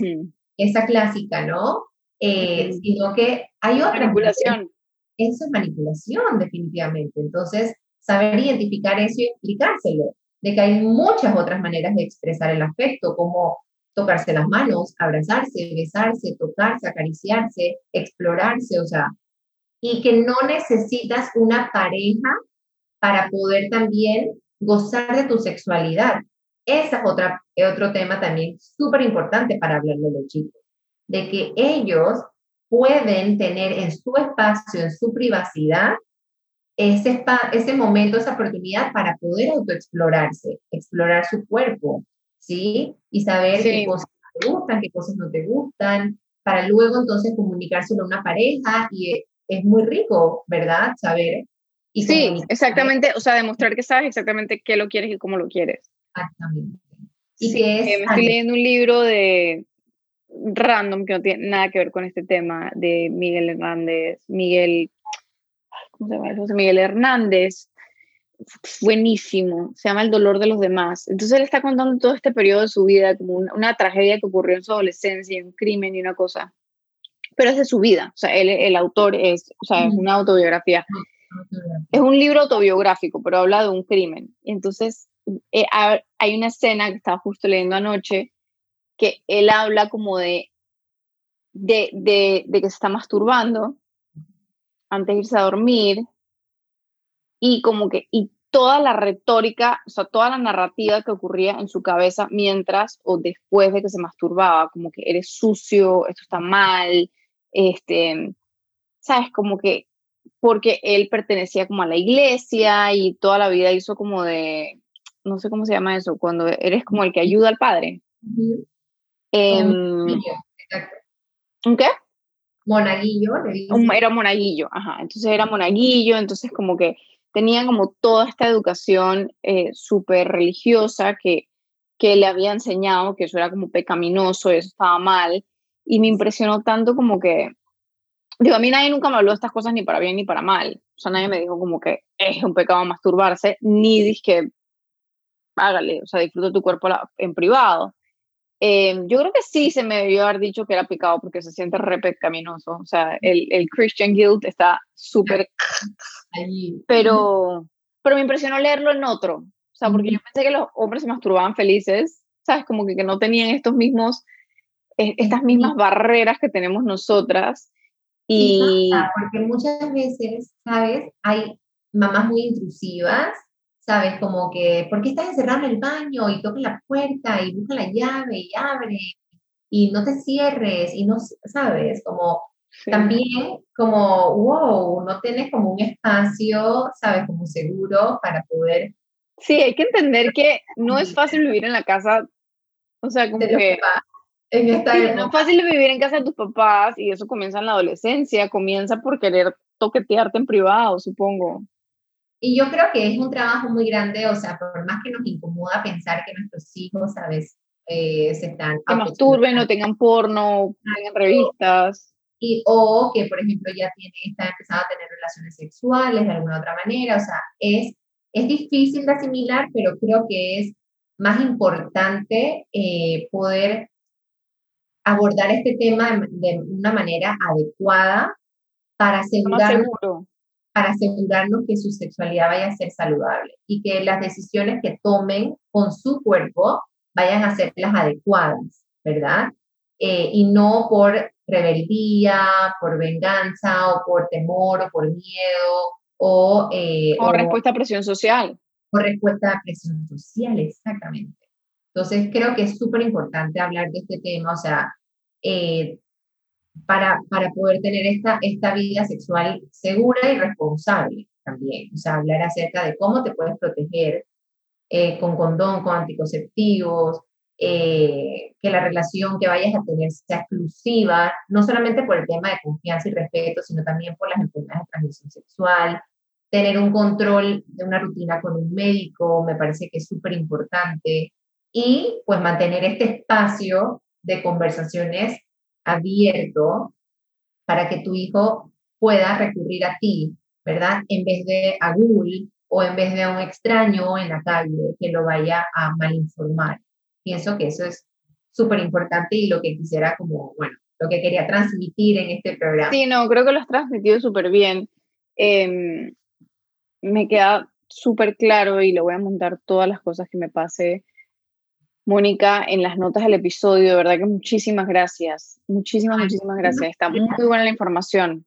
Esa clásica, ¿no? Eh, sino que hay otra. Manipulación. Eso es manipulación, definitivamente. Entonces, saber identificar eso y explicárselo, de que hay muchas otras maneras de expresar el afecto, como tocarse las manos, abrazarse, besarse, tocarse, acariciarse, explorarse, o sea, y que no necesitas una pareja para poder también gozar de tu sexualidad. Ese es otra, otro tema también súper importante para hablar de los chicos, de que ellos pueden tener en su espacio, en su privacidad, ese, ese momento, esa oportunidad para poder autoexplorarse, explorar su cuerpo, ¿sí? Y saber qué cosas te gustan, qué cosas no te gustan, para luego entonces comunicárselo a una pareja y es muy rico, ¿verdad? Saber. Y sí, exactamente, o sea, demostrar que sabes exactamente qué lo quieres y cómo lo quieres. Exactamente. Y que es, me estoy leyendo un libro de random que no tiene nada que ver con este tema de Miguel Hernández, Miguel, ¿cómo se llama? José Miguel Hernández, buenísimo, se llama El dolor de los demás. Entonces él está contando todo este periodo de su vida como una, tragedia que ocurrió en su adolescencia, un crimen y una cosa, pero es de su vida, o sea, él, el autor es, o sea, es una autobiografía. Es un libro autobiográfico, pero habla de un crimen. Entonces, eh, hay una escena que estaba justo leyendo anoche que él habla como de, de, de, que se está masturbando antes de irse a dormir y como que, y toda la retórica, o sea, toda la narrativa que ocurría en su cabeza mientras o después de que se masturbaba, como que eres sucio, esto está mal, este, sabes, como que porque él pertenecía como a la iglesia y toda la vida hizo como de, no sé cómo se llama eso, cuando eres como el que ayuda al padre. Em, ¿Un qué? Monaguillo. Era monaguillo, ajá. Entonces era monaguillo, entonces como que tenían como toda esta educación eh, súper religiosa que, que le había enseñado que eso era como pecaminoso, eso estaba mal. Y me impresionó tanto como que, digo, a mí nadie nunca me habló de estas cosas ni para bien ni para mal. O sea, nadie me dijo como que es un pecado masturbarse, ni dije que hágale, o sea, disfruta tu cuerpo en privado. Eh, yo creo que sí se me debió haber dicho que era pecado porque se siente re pecaminoso. O sea, el, el Christian guilt está súper... Pero, pero me impresionó leerlo en otro. O sea, porque yo pensé que los hombres se masturbaban felices, ¿sabes? Como que, que no tenían estos mismos, estas mismas barreras que tenemos nosotras. Y... porque muchas veces, ¿sabes? Hay mamás muy intrusivas ¿sabes? Como que, ¿por qué estás encerrado en el baño y toca la puerta y busca la llave y abre y no te cierres y no, ¿sabes? Como También como, wow, no tienes como un espacio, ¿sabes? Como seguro para poder... Sí, hay que entender que no es fácil vivir en la casa, o sea, como que... En esta no es fácil vivir en casa de tus papás y eso comienza en la adolescencia, comienza por querer toquetearte en privado, supongo. Y yo creo que es un trabajo muy grande, o sea, por más que nos incomoda pensar que nuestros hijos, ¿sabes? Eh, se están... Que masturben o tengan porno, tengan revistas. Y, o que, por ejemplo, ya tiene, está empezando a tener relaciones sexuales de alguna otra manera. O sea, es, es difícil de asimilar, pero creo que es más importante eh, poder abordar este tema de, una manera adecuada para asegurarnos, para asegurarnos que su sexualidad vaya a ser saludable y que las decisiones que tomen con su cuerpo vayan a ser las adecuadas, ¿verdad? Eh, y no por rebeldía, por venganza o por temor o por miedo o... Eh, o, respuesta a presión social. O respuesta a presión social, exactamente. Entonces creo que es súper importante hablar de este tema, o sea, eh, para, para poder tener esta, esta vida sexual segura y responsable también. O sea, hablar acerca de cómo te puedes proteger eh, con condón, con anticonceptivos, eh, que la relación que vayas a tener sea exclusiva, no solamente por el tema de confianza y respeto, sino también por las enfermedades de transmisión sexual, tener un control de una rutina con un médico, me parece que es súper importante, y pues mantener este espacio de conversaciones abierto para que tu hijo pueda recurrir a ti, ¿verdad? En vez de a Google o en vez de a un extraño en la calle que lo vaya a malinformar. Pienso que eso es súper importante y lo que quisiera como, bueno, lo que quería transmitir en este programa. Sí, no, creo que lo has transmitido súper bien. Em, me queda súper claro y le voy a montar todas las cosas que me pase, Mónica, en las notas del episodio. De verdad que muchísimas gracias. Muchísimas, muchísimas gracias. Está muy, buena la información.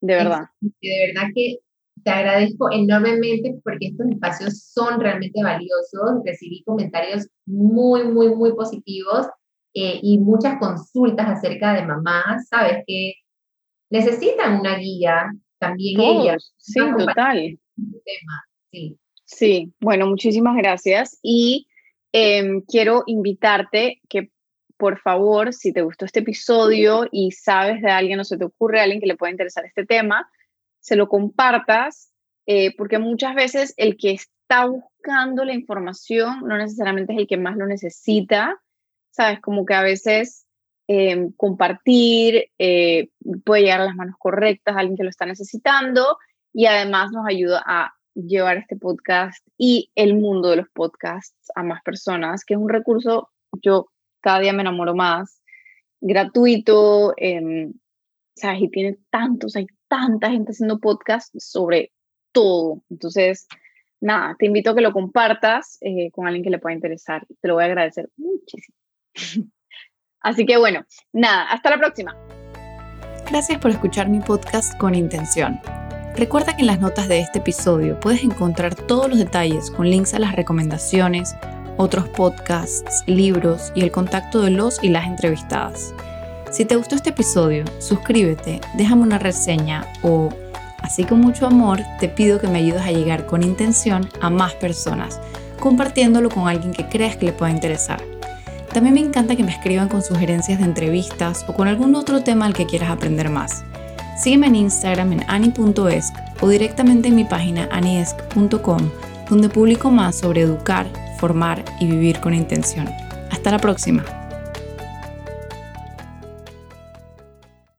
De verdad. de verdad que te agradezco enormemente porque estos espacios son realmente valiosos. Recibí comentarios muy, muy, muy positivos eh, y muchas consultas acerca de mamás, ¿sabes? Que necesitan una guía también ellas. Sí, total. Este tema. Sí. sí, bueno, muchísimas gracias. Y em, quiero invitarte que por favor, si te gustó este episodio y sabes de alguien o se te ocurre a alguien que le pueda interesar este tema, se lo compartas, eh, porque muchas veces el que está buscando la información no necesariamente es el que más lo necesita, ¿sabes? Como que a veces em, compartir eh, puede llegar a las manos correctas a alguien que lo está necesitando y además nos ayuda a llevar este podcast y el mundo de los podcasts a más personas, que es un recurso, yo cada día me enamoro más, gratuito, eh, ¿sabes? Y tiene tantos, hay tanta gente haciendo podcast sobre todo. Entonces, nada, te invito a que lo compartas eh, con alguien que le pueda interesar. Te lo voy a agradecer muchísimo. Así que bueno, nada, hasta la próxima. Gracias por escuchar mi podcast con intención. Recuerda que en las notas de este episodio puedes encontrar todos los detalles con links a las recomendaciones, otros podcasts, libros y el contacto de los y las entrevistadas. Si te gustó este episodio, suscríbete, déjame una reseña o, así con mucho amor, te pido que me ayudes a llegar con intención a más personas, compartiéndolo con alguien que creas que le pueda interesar. También me encanta que me escriban con sugerencias de entrevistas o con algún otro tema al que quieras aprender más. Sígueme en Instagram en ani.esc o directamente en mi página aniesc.com, donde publico más sobre educar, formar y vivir con intención. Hasta la próxima.